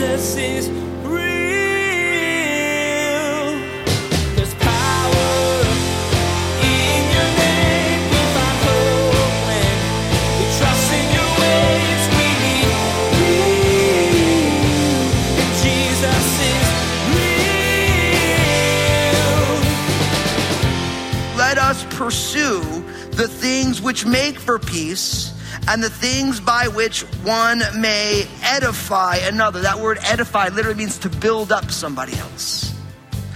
Jesus is pursue the things which make for peace and the things by which one may edify another. That word edify literally means to build up somebody else.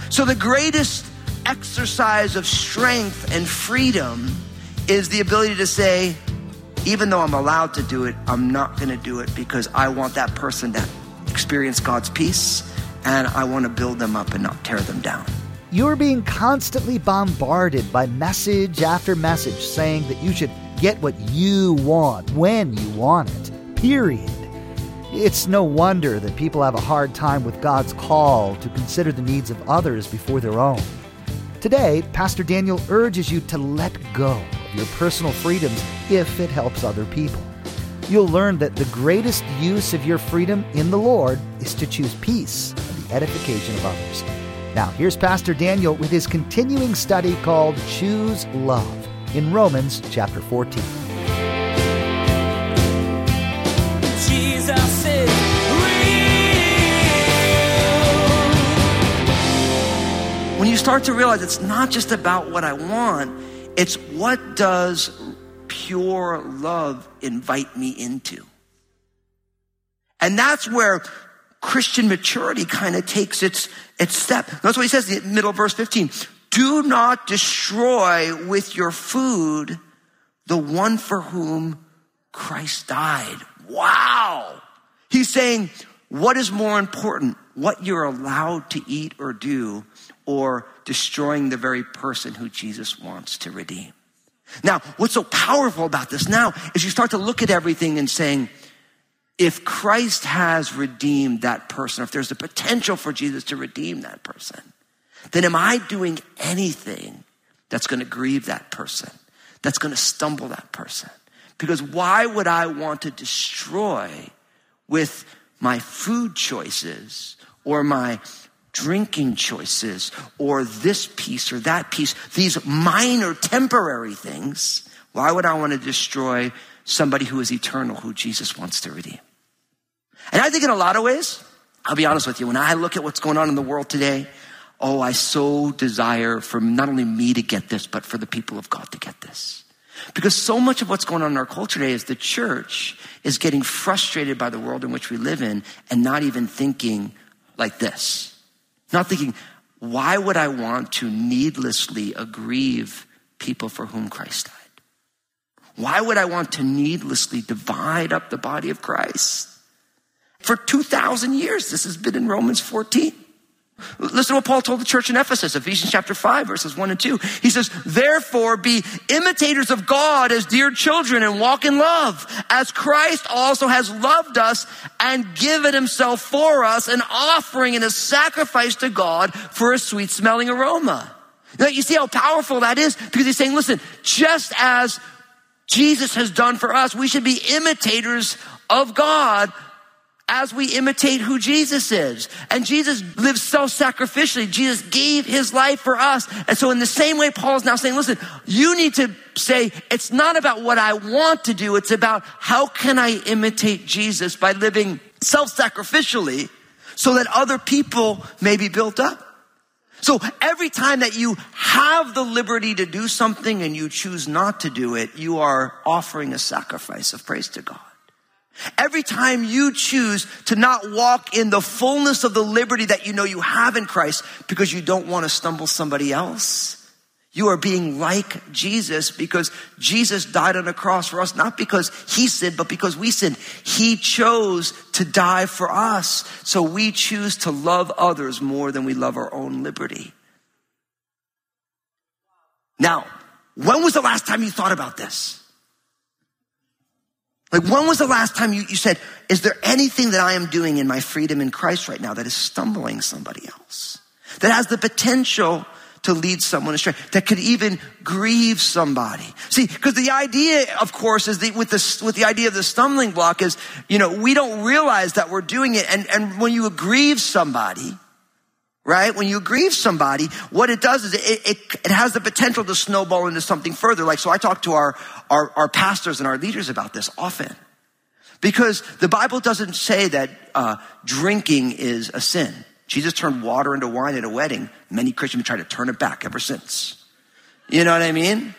So the greatest exercise of strength and freedom is the ability to say, even though I'm allowed to do it, I'm not going to do it because I want that person to experience God's peace and I want to build them up and not tear them down. You're being constantly bombarded by message after message saying that you should get what you want when you want it. Period. It's no wonder that people have a hard time with God's call to consider the needs of others before their own. Today, Pastor Daniel urges you to let go of your personal freedoms if it helps other people. You'll learn that the greatest use of your freedom in the Lord is to choose peace and the edification of others. Now, here's Pastor Daniel with his continuing study called Choose Love in Romans chapter 14. Jesus is real. When you start to realize it's not just about what I want, it's what does pure love invite me into? And that's where Christian maturity kind of takes its, its step. That's what he says in the middle of verse 15. Do not destroy with your food the one for whom Christ died. Wow. He's saying, what is more important? What you're allowed to eat or do, or destroying the very person who Jesus wants to redeem. Now, what's so powerful about this now is you start to look at everything and saying, if Christ has redeemed that person, if there's the potential for Jesus to redeem that person, then am I doing anything that's going to grieve that person, that's going to stumble that person? Because why would I want to destroy with my food choices or my drinking choices or this piece or that piece, these minor temporary things? Why would I want to destroy somebody who is eternal, who Jesus wants to redeem? And I think in a lot of ways, I'll be honest with you, when I look at what's going on in the world today, oh, I so desire for not only me to get this, but for the people of God to get this. Because so much of what's going on in our culture today is the church is getting frustrated by the world in which we live in and not even thinking like this. Not thinking, why would I want to needlessly aggrieve people for whom Christ died? Why would I want to needlessly divide up the body of Christ? For 2,000 years, this has been in Romans 14. Listen to what Paul told the church in Ephesus, Ephesians chapter 5, verses 1 and 2. He says, Therefore be imitators of God as dear children and walk in love, as Christ also has loved us and given himself for us, an offering and a sacrifice to God for a sweet smelling aroma. Now you see how powerful that is? Because he's saying, listen, just as Jesus has done for us, we should be imitators of God as we imitate who Jesus is. And Jesus lived self-sacrificially. Jesus gave his life for us. And so in the same way, Paul is now saying, listen, you need to say, it's not about what I want to do. It's about how can I imitate Jesus by living self-sacrificially so that other people may be built up. So every time that you have the liberty to do something and you choose not to do it, you are offering a sacrifice of praise to God. Every time you choose to not walk in the fullness of the liberty that you know you have in Christ because you don't want to stumble somebody else, you are being like Jesus because Jesus died on a cross for us, not because he sinned, but because we sinned. He chose to die for us. So we choose to love others more than we love our own liberty. Now, when was the last time you thought about this? Like, when was the last time you, you said, is there anything that I am doing in my freedom in Christ right now that is stumbling somebody else? That has the potential to lead someone astray, that could even grieve somebody. See, because the idea, of course, is the, with the, with the idea of the stumbling block is, you know, we don't realize that we're doing it. And, and when you grieve somebody, right? When you grieve somebody, what it does is it, it, it, has the potential to snowball into something further. Like, so I talk to our, our, our pastors and our leaders about this often. Because the Bible doesn't say that uh, drinking is a sin. Jesus turned water into wine at a wedding. Many Christians tried to turn it back ever since. You know what I mean?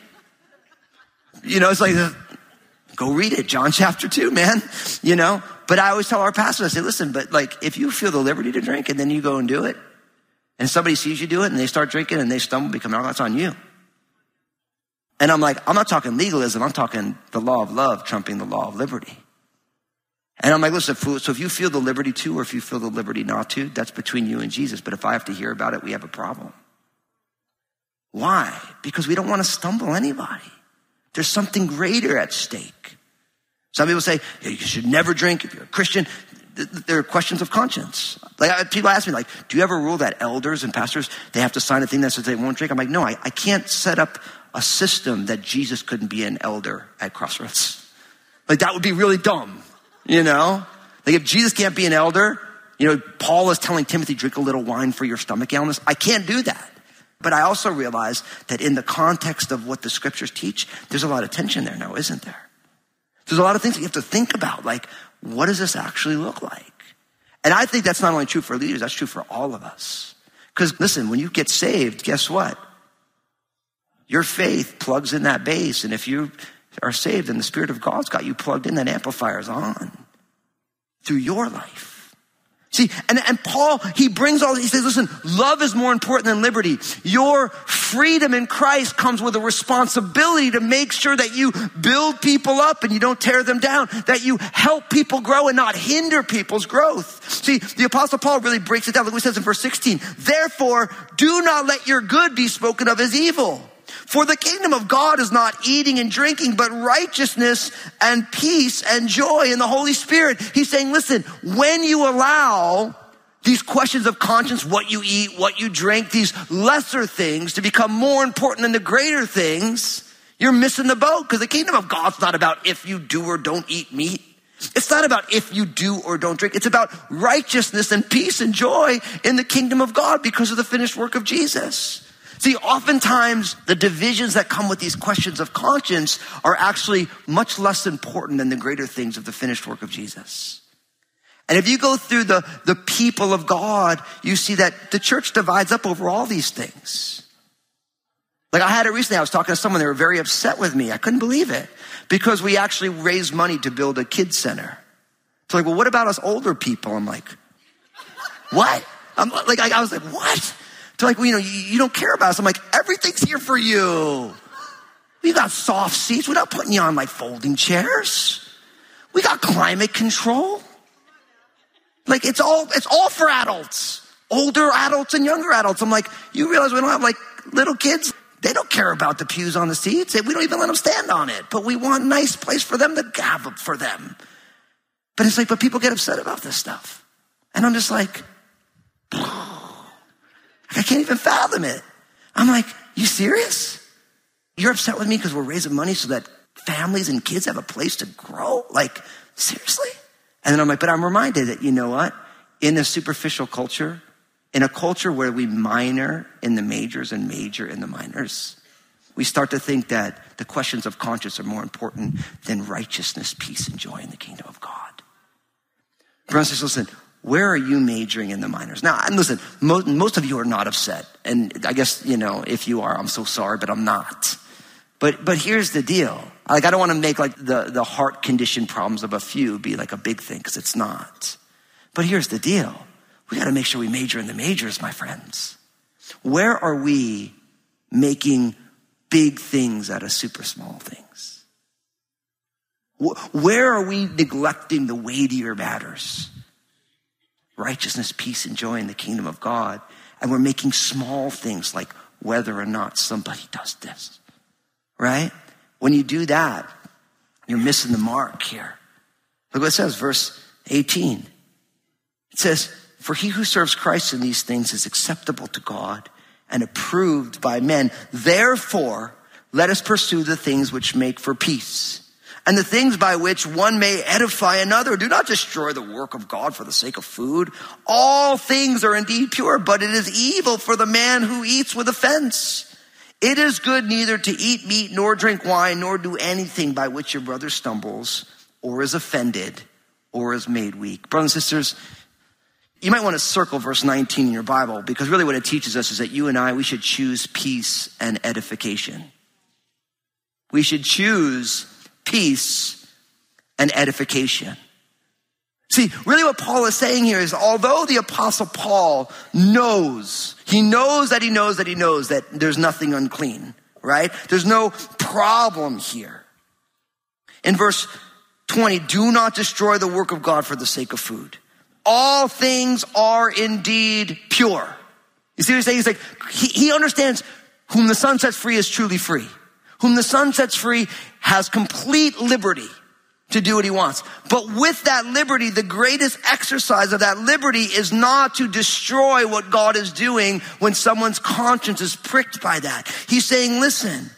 You know, it's like, go read it, John chapter 2, man. You know? But I always tell our pastors, I say, listen, but like, if you feel the liberty to drink and then you go and do it, and somebody sees you do it and they start drinking and they stumble, become alcoholic, that's on you. And I'm like, I'm not talking legalism, I'm talking the law of love trumping the law of liberty. And I'm like, listen, so if you feel the liberty to, or if you feel the liberty not to, that's between you and Jesus. But if I have to hear about it, we have a problem. Why? Because we don't want to stumble anybody. There's something greater at stake. Some people say, you should never drink if you're a Christian. There are questions of conscience. Like people ask me, like, do you ever rule that elders and pastors they have to sign a thing that says they won't drink? I'm like, no, I, I can't set up a system that Jesus couldn't be an elder at Crossroads. Like that would be really dumb. You know? Like if Jesus can't be an elder, you know, Paul is telling Timothy, drink a little wine for your stomach illness. I can't do that. But I also realize that in the context of what the scriptures teach, there's a lot of tension there now, isn't there? There's a lot of things that you have to think about, like, what does this actually look like? And I think that's not only true for leaders, that's true for all of us. Because listen, when you get saved, guess what? Your faith plugs in that base. And if you are saved and the Spirit of God's got you plugged in, that amplifier's on through your life. See, and, and Paul, he brings all, he says, listen, love is more important than liberty. Your freedom in Christ comes with a responsibility to make sure that you build people up and you don't tear them down, that you help people grow and not hinder people's growth. See, the apostle Paul really breaks it down. Look what he says in verse 16. Therefore, do not let your good be spoken of as evil. For the kingdom of God is not eating and drinking, but righteousness and peace and joy in the Holy Spirit. He's saying, listen, when you allow these questions of conscience, what you eat, what you drink, these lesser things to become more important than the greater things, you're missing the boat because the kingdom of God's not about if you do or don't eat meat. It's not about if you do or don't drink. It's about righteousness and peace and joy in the kingdom of God because of the finished work of Jesus. See, oftentimes the divisions that come with these questions of conscience are actually much less important than the greater things of the finished work of Jesus. And if you go through the, the people of God, you see that the church divides up over all these things. Like I had it recently, I was talking to someone, they were very upset with me. I couldn't believe it because we actually raised money to build a kids center. It's like, well, what about us older people? I'm like, what? I'm like, I was like, what? Like, well, you know, you, you don't care about us. I'm like, everything's here for you. We got soft seats. We're not putting you on like folding chairs. We got climate control. Like it's all, it's all for adults, older adults and younger adults. I'm like, you realize we don't have like little kids? They don't care about the pews on the seats. We don't even let them stand on it, but we want a nice place for them to have for them. But it's like, but people get upset about this stuff. And I'm just like, I can't even fathom it. I'm like, you serious? You're upset with me because we're raising money so that families and kids have a place to grow? Like, seriously? And then I'm like, but I'm reminded that, you know what? In a superficial culture, in a culture where we minor in the majors and major in the minors, we start to think that the questions of conscience are more important than righteousness, peace, and joy in the kingdom of God. Brothers listen, where are you majoring in the minors? Now, and listen, most, most of you are not upset. And I guess, you know, if you are, I'm so sorry, but I'm not. But, but here's the deal. Like, I don't want to make like the, the heart condition problems of a few be like a big thing, because it's not. But here's the deal. We got to make sure we major in the majors, my friends. Where are we making big things out of super small things? Where are we neglecting the weightier matters? Righteousness, peace, and joy in the kingdom of God. And we're making small things like whether or not somebody does this, right? When you do that, you're missing the mark here. Look what it says, verse 18. It says, For he who serves Christ in these things is acceptable to God and approved by men. Therefore, let us pursue the things which make for peace and the things by which one may edify another. Do not destroy the work of God for the sake of food. All things are indeed pure, but it is evil for the man who eats with offense. It is good neither to eat meat nor drink wine nor do anything by which your brother stumbles or is offended or is made weak. Brothers and sisters, you might want to circle verse 19 in your Bible because really what it teaches us is that you and I, we should choose peace and edification. We should choose peace and edification. See, really what Paul is saying here is although the apostle Paul knows, he knows that he knows that he knows that there's nothing unclean, right? There's no problem here. In verse 20, do not destroy the work of God for the sake of food. All things are indeed pure. You see what he's saying? He's like, he, he understands whom the Son sets free is truly free. Whom the Son sets free has complete liberty to do what he wants. But with that liberty, the greatest exercise of that liberty is not to destroy what God is doing when someone's conscience is pricked by that. He's saying, listen,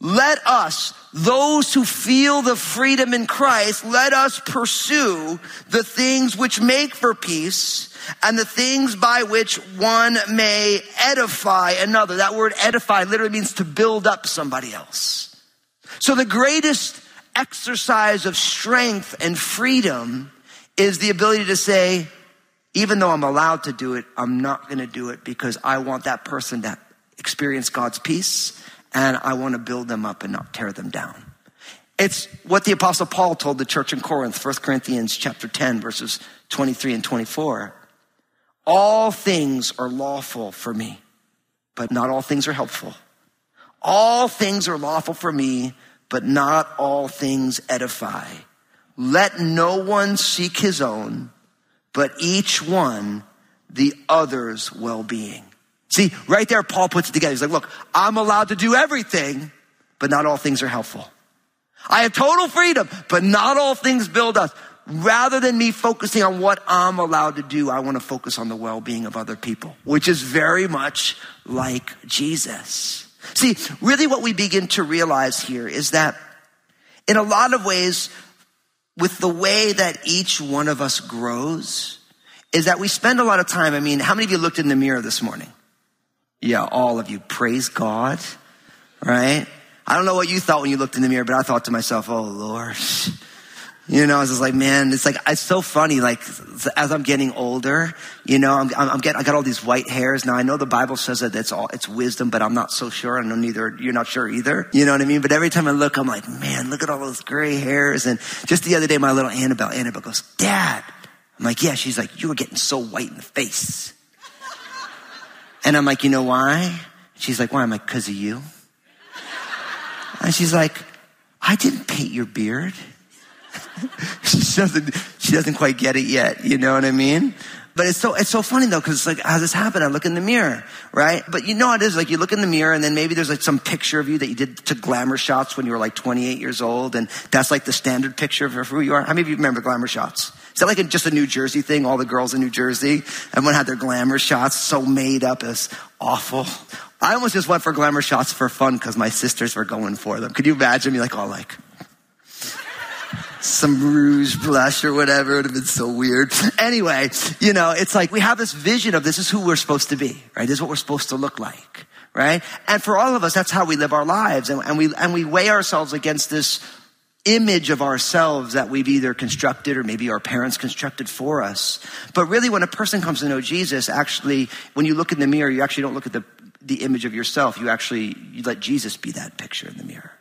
let us, those who feel the freedom in Christ, let us pursue the things which make for peace and the things by which one may edify another. That word edify literally means to build up somebody else. So the greatest exercise of strength and freedom is the ability to say, even though I'm allowed to do it, I'm not going to do it because I want that person to experience God's peace and I want to build them up and not tear them down. It's what the apostle Paul told the church in Corinth, 1 Corinthians chapter 10 verses 23 and 24. All things are lawful for me, but not all things are helpful. All things are lawful for me, but not all things edify. Let no one seek his own, but each one the other's well-being. See, right there, Paul puts it together. He's like, look, I'm allowed to do everything, but not all things are helpful. I have total freedom, but not all things build us. Rather than me focusing on what I'm allowed to do, I want to focus on the well-being of other people, which is very much like Jesus. See, really what we begin to realize here is that in a lot of ways, with the way that each one of us grows, is that we spend a lot of time. I mean, how many of you looked in the mirror this morning? Yeah, all of you. Praise God, right? I don't know what you thought when you looked in the mirror, but I thought to myself, oh Lord. You know, I was just like, man, it's like, it's so funny. Like, as I'm getting older, you know, I'm, I'm getting, I got all these white hairs. Now I know the Bible says that it's all, it's wisdom, but I'm not so sure. I know neither, you're not sure either. You know what I mean? But every time I look, I'm like, man, look at all those gray hairs. And just the other day, my little Annabelle, Annabelle goes, dad. I'm like, yeah. She's like, you were getting so white in the face. And I'm like, you know why? She's like, why? I'm like, cause of you. And she's like, I didn't paint your beard. she doesn't, she doesn't quite get it yet. You know what I mean? But it's so, it's so funny though, cause it's like, how does this happened? I look in the mirror, right? But you know what it is? Like you look in the mirror and then maybe there's like some picture of you that you did to glamour shots when you were like 28 years old. And that's like the standard picture of who you are. How many of you remember glamour shots? Is that like a, just a New Jersey thing? All the girls in New Jersey, everyone had their glamour shots so made up as awful. I almost just went for glamour shots for fun because my sisters were going for them. Could you imagine me like all like, some rouge blush or whatever. It would have been so weird. Anyway, you know, it's like we have this vision of this is who we're supposed to be, right? This is what we're supposed to look like, right? And for all of us, that's how we live our lives. And, and we, and we weigh ourselves against this image of ourselves that we've either constructed or maybe our parents constructed for us. But really, when a person comes to know Jesus, actually, when you look in the mirror, you actually don't look at the, the image of yourself. You actually, you let Jesus be that picture in the mirror.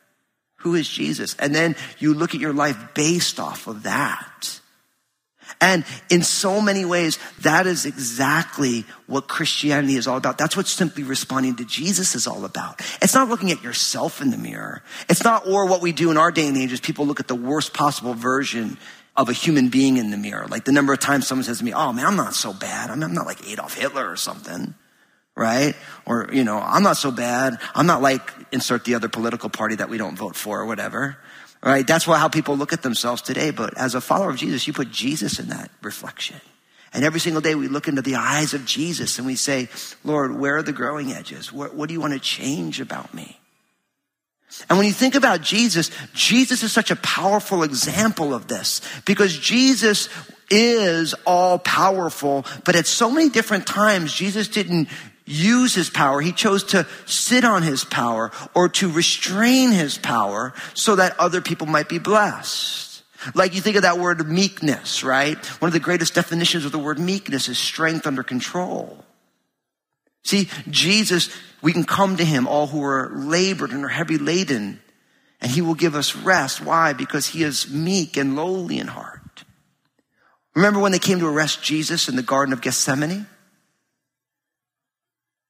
Who is Jesus? And then you look at your life based off of that. And in so many ways, that is exactly what Christianity is all about. That's what simply responding to Jesus is all about. It's not looking at yourself in the mirror. It's not, or what we do in our day and age is people look at the worst possible version of a human being in the mirror. Like the number of times someone says to me, oh man, I'm not so bad. I'm not like Adolf Hitler or something right? Or, you know, I'm not so bad. I'm not like insert the other political party that we don't vote for or whatever, right? That's how people look at themselves today. But as a follower of Jesus, you put Jesus in that reflection. And every single day we look into the eyes of Jesus and we say, Lord, where are the growing edges? What, what do you want to change about me? And when you think about Jesus, Jesus is such a powerful example of this because Jesus is all powerful, but at so many different times, Jesus didn't use his power. He chose to sit on his power or to restrain his power so that other people might be blessed. Like you think of that word meekness, right? One of the greatest definitions of the word meekness is strength under control. See, Jesus, we can come to him, all who are labored and are heavy laden, and he will give us rest. Why? Because he is meek and lowly in heart. Remember when they came to arrest Jesus in the Garden of Gethsemane?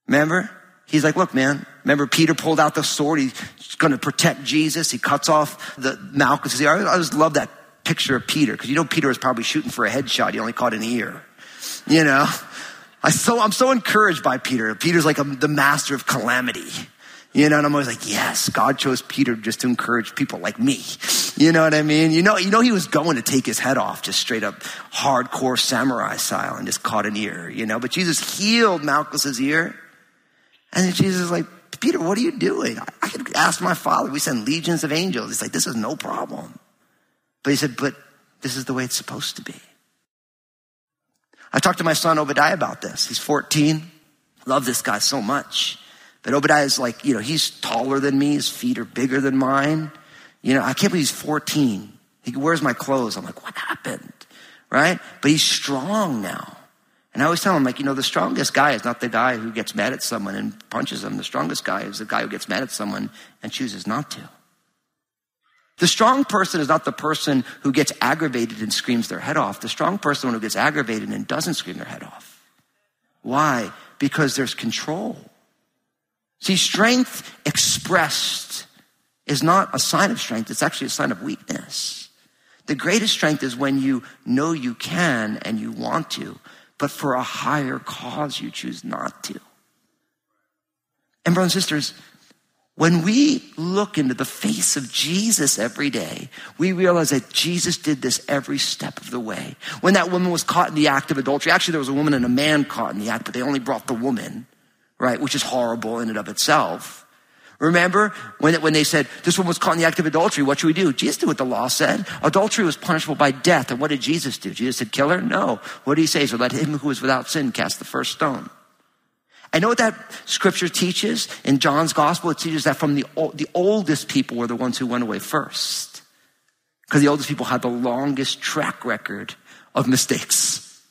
Remember? He's like, look, man, remember Peter pulled out the sword. He's going to protect Jesus. He cuts off the Malchus' ear. I just love that picture of Peter because you know Peter was probably shooting for a headshot. He only caught an ear. You know? I so, I'm so encouraged by Peter. Peter's like a, the master of calamity. You know, and I'm always like, yes, God chose Peter just to encourage people like me. You know what I mean? You know, you know, he was going to take his head off, just straight up hardcore samurai style and just caught an ear, you know, but Jesus healed Malchus's ear. And Jesus is like, Peter, what are you doing? I, could ask my father. We send legions of angels. He's like, this is no problem. But he said, but this is the way it's supposed to be. I talked to my son Obadiah about this. He's 14. Love this guy so much. But Obadiah is like, you know, he's taller than me. His feet are bigger than mine. You know, I can't believe he's 14. He wears my clothes. I'm like, what happened? Right? But he's strong now. And I always tell them, like, you know, the strongest guy is not the guy who gets mad at someone and punches them. The strongest guy is the guy who gets mad at someone and chooses not to. The strong person is not the person who gets aggravated and screams their head off. The strong person who gets aggravated and doesn't scream their head off. Why? Because there's control. See, strength expressed is not a sign of strength, it's actually a sign of weakness. The greatest strength is when you know you can and you want to, but for a higher cause you choose not to. And, brothers and sisters, when we look into the face of Jesus every day, we realize that Jesus did this every step of the way. When that woman was caught in the act of adultery, actually, there was a woman and a man caught in the act, but they only brought the woman right? Which is horrible in and of itself. Remember when, when they said this one was caught in the act of adultery, what should we do? Jesus did what the law said. Adultery was punishable by death. And what did Jesus do? Jesus said, kill her? No. What did he say? So let him who is without sin cast the first stone. I know what that scripture teaches in John's gospel. It teaches that from the, the oldest people were the ones who went away first. Because the oldest people had the longest track record of mistakes.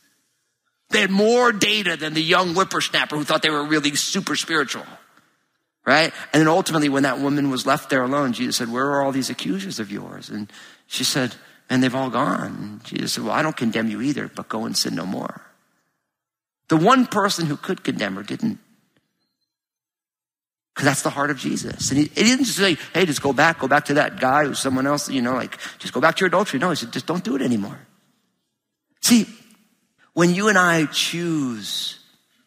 They had more data than the young whippersnapper who thought they were really super spiritual. Right? And then ultimately, when that woman was left there alone, Jesus said, Where are all these accusers of yours? And she said, And they've all gone. And Jesus said, Well, I don't condemn you either, but go and sin no more. The one person who could condemn her didn't. Because that's the heart of Jesus. And he, he, didn't just say, hey, just go back, go back to that guy or someone else, you know, like, just go back to your adultery. No, he said, just don't do it anymore. See, when you and I choose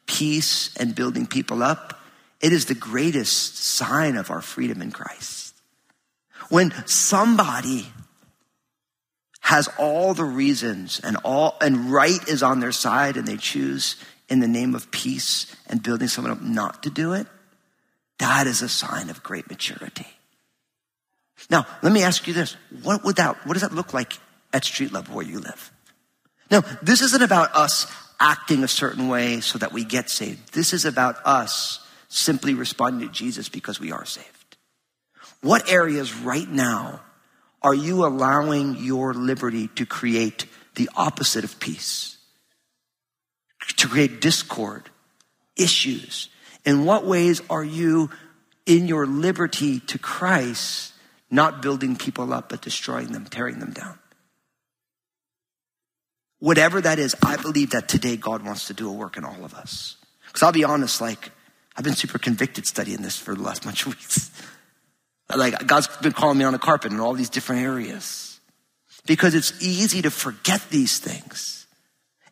peace and building people up, it is the greatest sign of our freedom in Christ. When somebody has all the reasons and all and right is on their side and they choose in the name of peace and building someone up not to do it, that is a sign of great maturity. Now, let me ask you this. What would that, what does that look like at street level where you live? Now, this isn't about us acting a certain way so that we get saved. This is about us simply responding to Jesus because we are saved. What areas right now are you allowing your liberty to create the opposite of peace? To create discord, issues? In what ways are you in your liberty to Christ not building people up but destroying them, tearing them down? Whatever that is, I believe that today God wants to do a work in all of us. Because I'll be honest, like, I've been super convicted studying this for the last bunch of weeks. Like, God's been calling me on the carpet in all these different areas. Because it's easy to forget these things.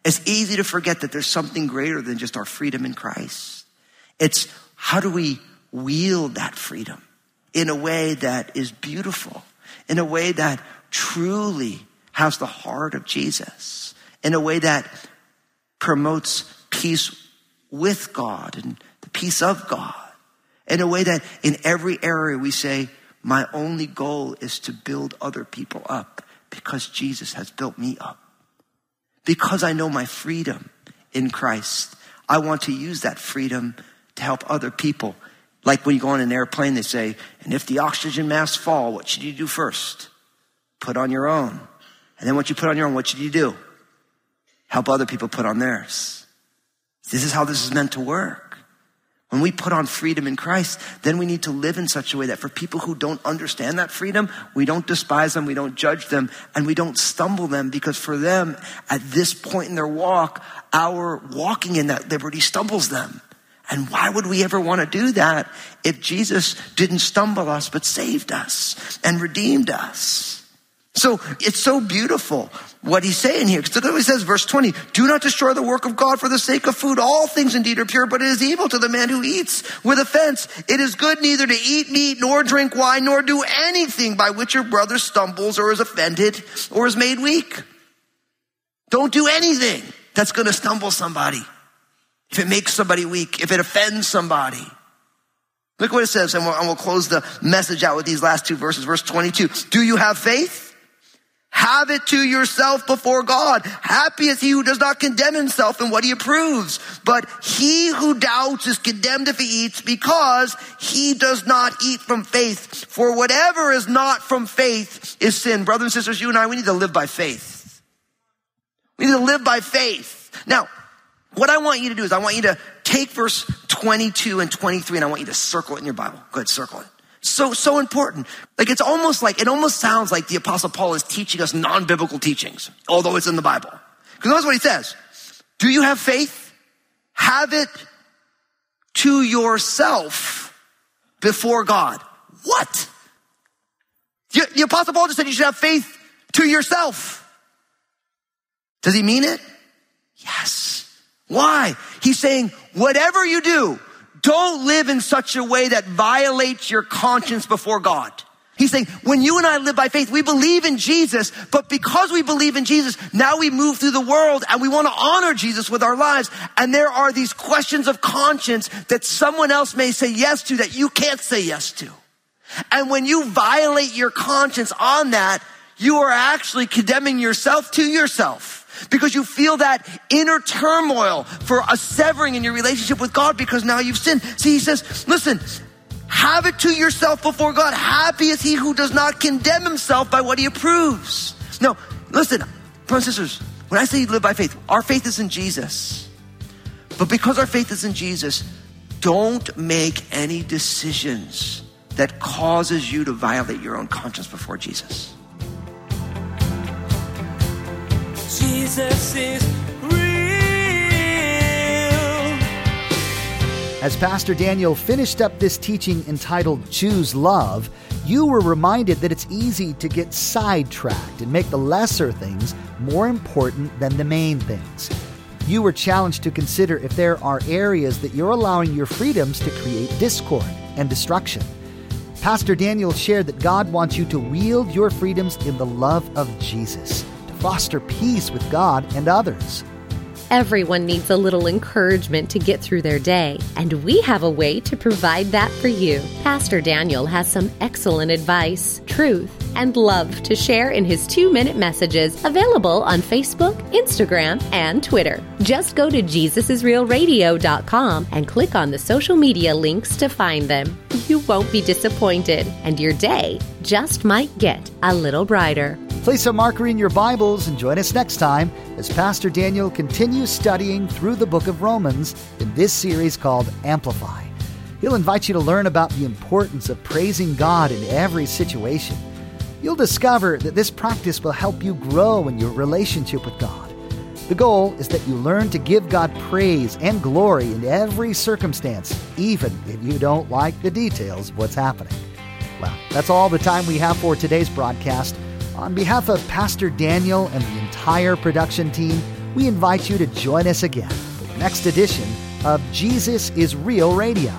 It's easy to forget that there's something greater than just our freedom in Christ. It's how do we wield that freedom in a way that is beautiful, in a way that truly has the heart of Jesus in a way that promotes peace with God and peace of God in a way that in every area we say, my only goal is to build other people up because Jesus has built me up. Because I know my freedom in Christ, I want to use that freedom to help other people. Like when you go on an airplane, they say, and if the oxygen masks fall, what should you do first? Put on your own. And then once you put on your own, what should you do? Help other people put on theirs. This is how this is meant to work. When we put on freedom in Christ, then we need to live in such a way that for people who don't understand that freedom, we don't despise them, we don't judge them, and we don't stumble them because for them, at this point in their walk, our walking in that liberty stumbles them. And why would we ever want to do that if Jesus didn't stumble us, but saved us and redeemed us? So it's so beautiful what he's saying here. Look at what he says, verse 20. Do not destroy the work of God for the sake of food. All things indeed are pure, but it is evil to the man who eats with offense. It is good neither to eat meat, nor drink wine, nor do anything by which your brother stumbles or is offended or is made weak. Don't do anything that's going to stumble somebody. If it makes somebody weak, if it offends somebody. Look what it says, and we'll, and we'll close the message out with these last two verses. Verse 22. Do you have faith? Have it to yourself before God. Happy is he who does not condemn himself in what he approves. But he who doubts is condemned if he eats because he does not eat from faith. For whatever is not from faith is sin. Brothers and sisters, you and I, we need to live by faith. We need to live by faith. Now, what I want you to do is I want you to take verse 22 and 23 and I want you to circle it in your Bible. Go ahead, circle it. So, so important. Like it's almost like, it almost sounds like the apostle Paul is teaching us non-biblical teachings, although it's in the Bible. Because notice what he says. Do you have faith? Have it to yourself before God. What? The, the apostle Paul just said you should have faith to yourself. Does he mean it? Yes. Why? He's saying, whatever you do, don't live in such a way that violates your conscience before God. He's saying, when you and I live by faith, we believe in Jesus, but because we believe in Jesus, now we move through the world and we want to honor Jesus with our lives. And there are these questions of conscience that someone else may say yes to that you can't say yes to. And when you violate your conscience on that, you are actually condemning yourself to yourself because you feel that inner turmoil for a severing in your relationship with God because now you've sinned. See, he says, listen, have it to yourself before God. Happy is he who does not condemn himself by what he approves. No, listen, brothers and sisters, when I say you live by faith, our faith is in Jesus. But because our faith is in Jesus, don't make any decisions that causes you to violate your own conscience before Jesus. Jesus is real. As Pastor Daniel finished up this teaching entitled Choose Love, you were reminded that it's easy to get sidetracked and make the lesser things more important than the main things. You were challenged to consider if there are areas that you're allowing your freedoms to create discord and destruction. Pastor Daniel shared that God wants you to wield your freedoms in the love of Jesus foster peace with God and others. Everyone needs a little encouragement to get through their day, and we have a way to provide that for you. Pastor Daniel has some excellent advice, truth, and love to share in his two minute messages available on Facebook, Instagram, and Twitter. Just go to JesusIsRealRadio.com and click on the social media links to find them. You won't be disappointed, and your day just might get a little brighter. Place a marker in your Bibles and join us next time as Pastor Daniel continues studying through the book of Romans in this series called Amplify. He'll invite you to learn about the importance of praising God in every situation. You'll discover that this practice will help you grow in your relationship with God. The goal is that you learn to give God praise and glory in every circumstance, even if you don't like the details of what's happening. Well, that's all the time we have for today's broadcast. On behalf of Pastor Daniel and the entire production team, we invite you to join us again for the next edition of Jesus is Real Radio.